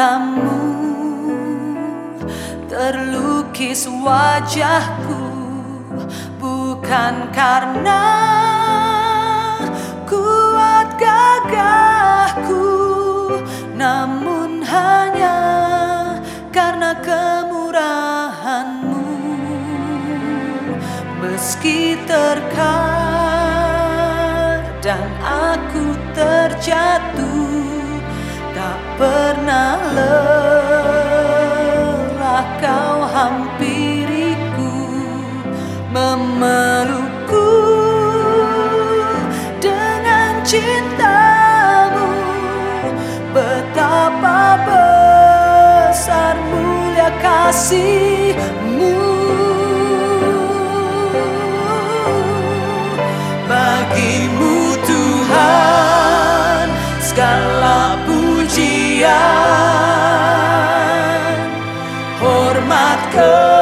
matamu terlukis wajahku Bukan karena kuat gagahku Namun hanya karena kemurahanmu. Meski terkadang aku terjatuh pernah lelah kau hampiriku Memelukku dengan cintamu. Betapa besar mulia kasihmu Oh.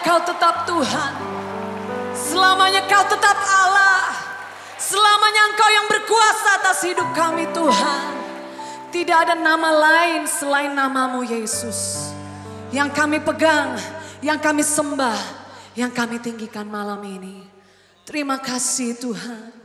Kau tetap Tuhan. Selamanya kau tetap Allah. Selamanya engkau yang berkuasa atas hidup kami Tuhan. Tidak ada nama lain selain namamu Yesus. Yang kami pegang, yang kami sembah, yang kami tinggikan malam ini. Terima kasih Tuhan.